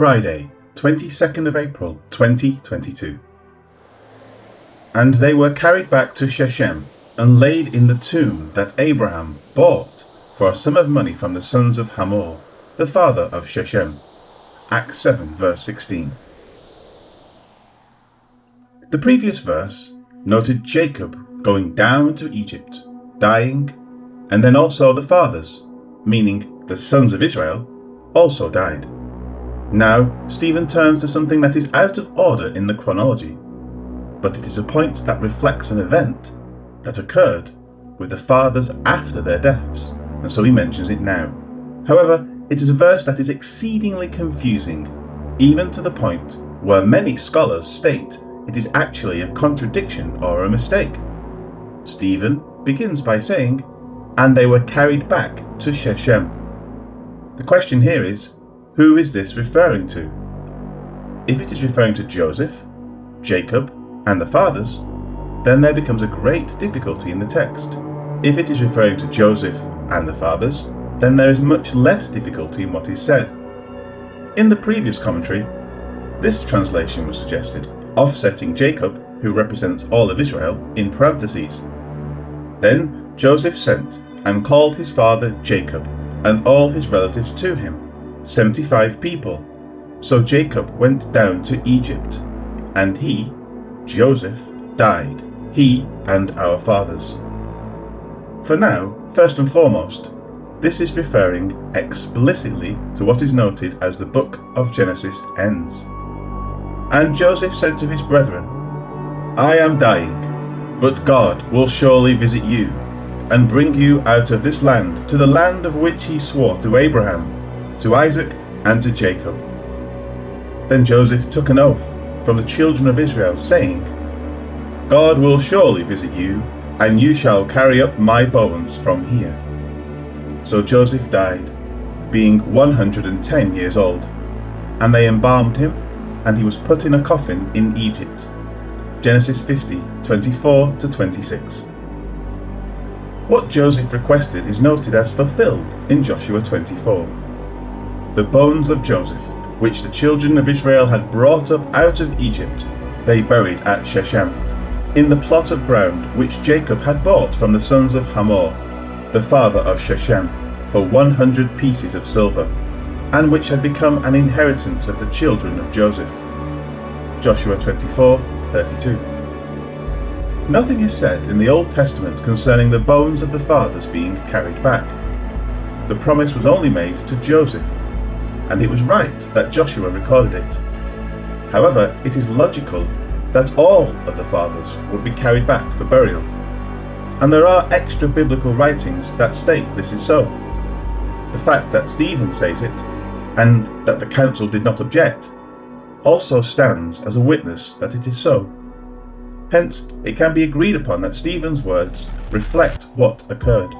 Friday, 22nd of April 2022. And they were carried back to Shechem and laid in the tomb that Abraham bought for a sum of money from the sons of Hamor, the father of Shechem. Acts 7, verse 16. The previous verse noted Jacob going down to Egypt, dying, and then also the fathers, meaning the sons of Israel, also died. Now, Stephen turns to something that is out of order in the chronology, but it is a point that reflects an event that occurred with the fathers after their deaths, and so he mentions it now. However, it is a verse that is exceedingly confusing, even to the point where many scholars state it is actually a contradiction or a mistake. Stephen begins by saying, And they were carried back to Shechem. The question here is, who is this referring to? If it is referring to Joseph, Jacob, and the fathers, then there becomes a great difficulty in the text. If it is referring to Joseph and the fathers, then there is much less difficulty in what is said. In the previous commentary, this translation was suggested, offsetting Jacob, who represents all of Israel, in parentheses. Then Joseph sent and called his father Jacob and all his relatives to him 75 people. So Jacob went down to Egypt, and he, Joseph, died, he and our fathers. For now, first and foremost, this is referring explicitly to what is noted as the book of Genesis ends. And Joseph said to his brethren, I am dying, but God will surely visit you, and bring you out of this land to the land of which he swore to Abraham to Isaac, and to Jacob. Then Joseph took an oath from the children of Israel, saying, God will surely visit you, and you shall carry up my bones from here. So Joseph died, being 110 years old, and they embalmed him, and he was put in a coffin in Egypt. Genesis 50 24 to 26. What Joseph requested is noted as fulfilled in Joshua 24 the bones of Joseph, which the children of Israel had brought up out of Egypt, they buried at Shechem, in the plot of ground which Jacob had bought from the sons of Hamor, the father of Shechem, for one hundred pieces of silver, and which had become an inheritance of the children of Joseph. Joshua 24 32. Nothing is said in the Old Testament concerning the bones of the fathers being carried back. The promise was only made to Joseph and it was right that Joshua recorded it. However, it is logical that all of the fathers would be carried back for burial. And there are extra biblical writings that state this is so. The fact that Stephen says it, and that the council did not object, also stands as a witness that it is so. Hence, it can be agreed upon that Stephen's words reflect what occurred.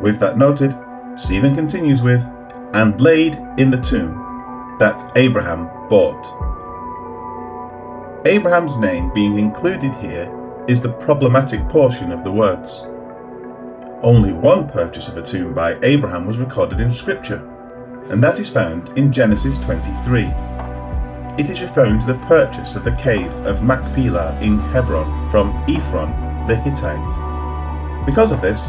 With that noted, Stephen continues with, and laid in the tomb that Abraham bought. Abraham's name being included here is the problematic portion of the words. Only one purchase of a tomb by Abraham was recorded in Scripture, and that is found in Genesis 23. It is referring to the purchase of the cave of Machpelah in Hebron from Ephron the Hittite. Because of this,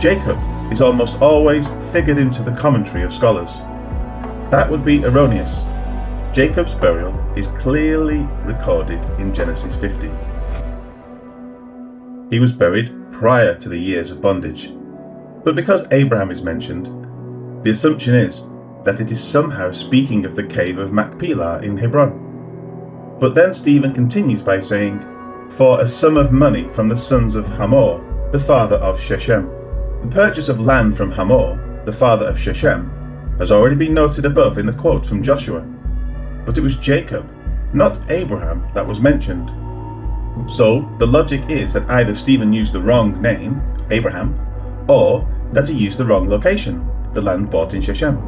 Jacob is almost always figured into the commentary of scholars. That would be erroneous. Jacob's burial is clearly recorded in Genesis 50. He was buried prior to the years of bondage. But because Abraham is mentioned, the assumption is that it is somehow speaking of the cave of Machpelah in Hebron. But then Stephen continues by saying, For a sum of money from the sons of Hamor, the father of Shechem. The purchase of land from Hamor, the father of Shechem, has already been noted above in the quote from Joshua. But it was Jacob, not Abraham, that was mentioned. So, the logic is that either Stephen used the wrong name, Abraham, or that he used the wrong location, the land bought in Shechem.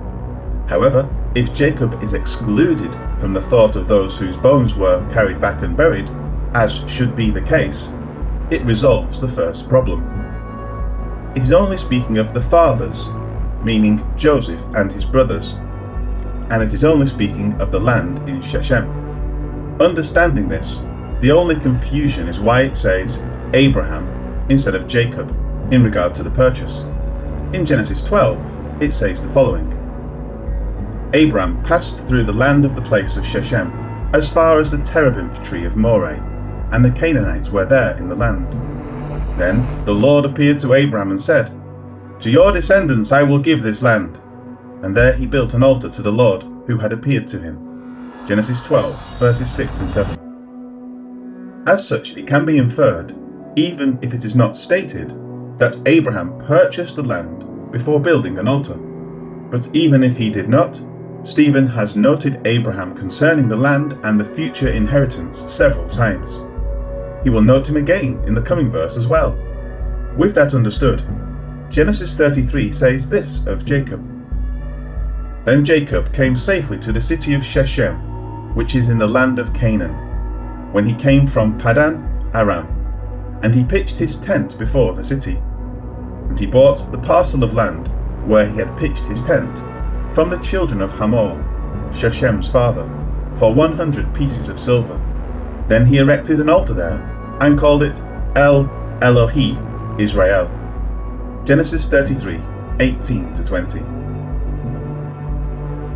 However, if Jacob is excluded from the thought of those whose bones were carried back and buried, as should be the case, it resolves the first problem it is only speaking of the fathers, meaning Joseph and his brothers. and it is only speaking of the land in Shechem. Understanding this, the only confusion is why it says Abraham instead of Jacob in regard to the purchase. In Genesis 12, it says the following Abram passed through the land of the place of Shechem, as far as the terebinth tree of Moreh, and the Canaanites were there in the land. Then the Lord appeared to Abram and said, To your descendants I will give this land. And there he built an altar to the Lord who had appeared to him. Genesis 12, verses 6 and 7. As such, it can be inferred, even if it is not stated, that Abraham purchased the land before building an altar. But even if he did not, Stephen has noted Abraham concerning the land and the future inheritance several times. He will note him again in the coming verse as well. With that understood, Genesis 33 says this of Jacob Then Jacob came safely to the city of Shechem, which is in the land of Canaan, when he came from Padan Aram, and he pitched his tent before the city. And he bought the parcel of land where he had pitched his tent from the children of Hamor, Shechem's father, for one hundred pieces of silver. Then he erected an altar there and called it El Elohe Israel. Genesis 33 18 to 20.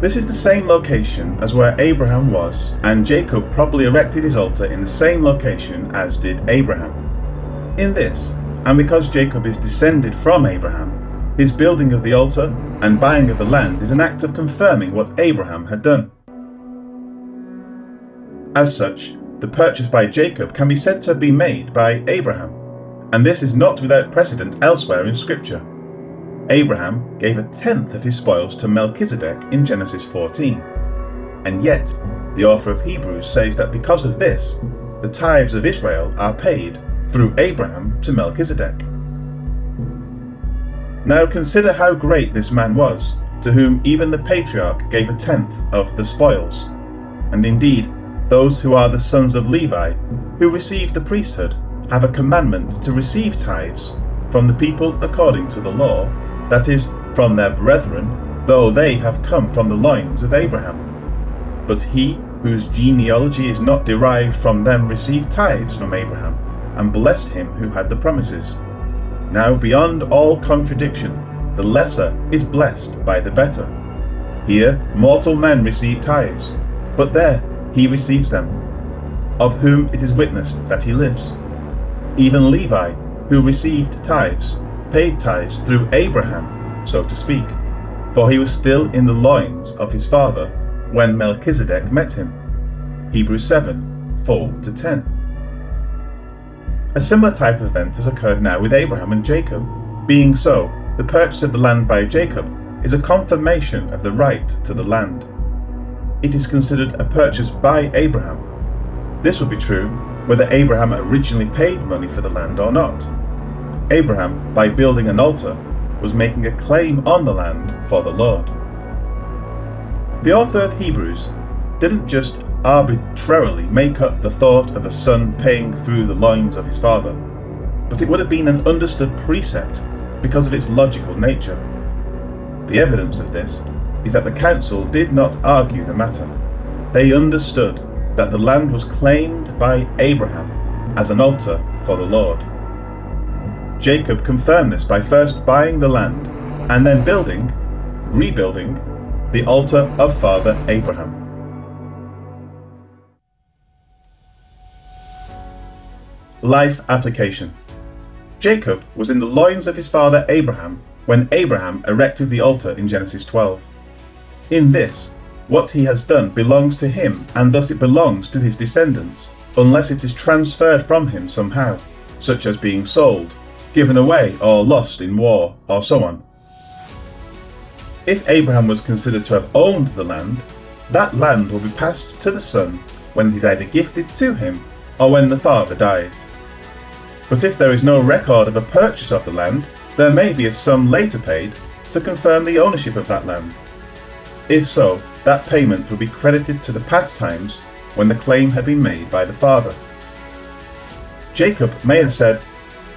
This is the same location as where Abraham was, and Jacob probably erected his altar in the same location as did Abraham. In this, and because Jacob is descended from Abraham, his building of the altar and buying of the land is an act of confirming what Abraham had done. As such, the purchase by Jacob can be said to have been made by Abraham, and this is not without precedent elsewhere in Scripture. Abraham gave a tenth of his spoils to Melchizedek in Genesis 14, and yet the author of Hebrews says that because of this, the tithes of Israel are paid through Abraham to Melchizedek. Now consider how great this man was, to whom even the patriarch gave a tenth of the spoils. And indeed, those who are the sons of Levi, who receive the priesthood, have a commandment to receive tithes from the people according to the law, that is, from their brethren, though they have come from the loins of Abraham. But he whose genealogy is not derived from them received tithes from Abraham, and blessed him who had the promises. Now, beyond all contradiction, the lesser is blessed by the better. Here, mortal men receive tithes, but there he receives them, of whom it is witnessed that he lives. Even Levi, who received tithes, paid tithes through Abraham, so to speak, for he was still in the loins of his father when Melchizedek met him. Hebrews 7 4 to 10. A similar type of event has occurred now with Abraham and Jacob. Being so, the purchase of the land by Jacob is a confirmation of the right to the land. It is considered a purchase by Abraham. This would be true whether Abraham originally paid money for the land or not. Abraham, by building an altar, was making a claim on the land for the Lord. The author of Hebrews didn't just arbitrarily make up the thought of a son paying through the loins of his father, but it would have been an understood precept because of its logical nature. The evidence of this is that the council did not argue the matter. They understood that the land was claimed by Abraham as an altar for the Lord. Jacob confirmed this by first buying the land and then building, rebuilding, the altar of Father Abraham. Life application Jacob was in the loins of his father Abraham when Abraham erected the altar in Genesis 12. In this, what he has done belongs to him, and thus it belongs to his descendants, unless it is transferred from him somehow, such as being sold, given away, or lost in war, or so on. If Abraham was considered to have owned the land, that land will be passed to the son when it is either gifted to him or when the father dies. But if there is no record of a purchase of the land, there may be a sum later paid to confirm the ownership of that land. If so, that payment will be credited to the past times when the claim had been made by the father. Jacob may have said,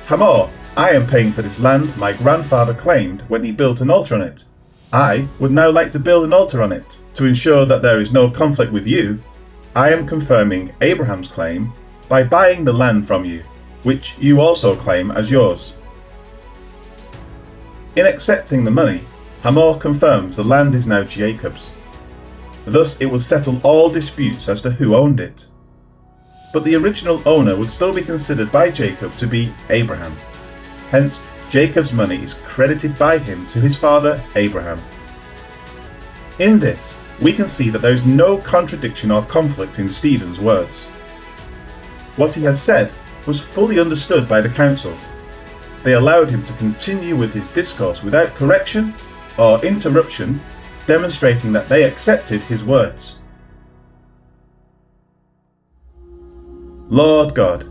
Hamor, I am paying for this land my grandfather claimed when he built an altar on it. I would now like to build an altar on it. To ensure that there is no conflict with you, I am confirming Abraham's claim by buying the land from you, which you also claim as yours. In accepting the money, Hamor confirms the land is now Jacob's. Thus, it will settle all disputes as to who owned it. But the original owner would still be considered by Jacob to be Abraham. Hence, Jacob's money is credited by him to his father Abraham. In this, we can see that there is no contradiction or conflict in Stephen's words. What he had said was fully understood by the council. They allowed him to continue with his discourse without correction or interruption, demonstrating that they accepted his words. Lord God,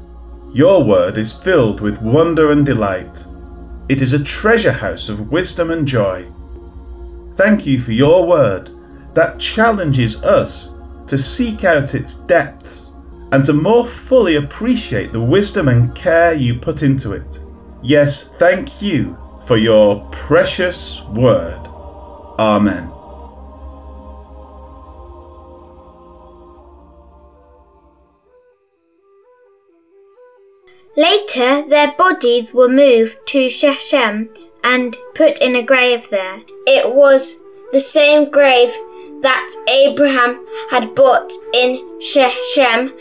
your word is filled with wonder and delight. It is a treasure house of wisdom and joy. Thank you for your word that challenges us to seek out its depths and to more fully appreciate the wisdom and care you put into it. Yes, thank you for your precious word. Amen. Later, their bodies were moved to Shechem and put in a grave there. It was the same grave that Abraham had bought in Shechem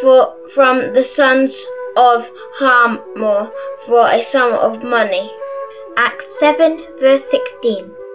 for, from the sons of Hamor for a sum of money. Acts 7, verse 16.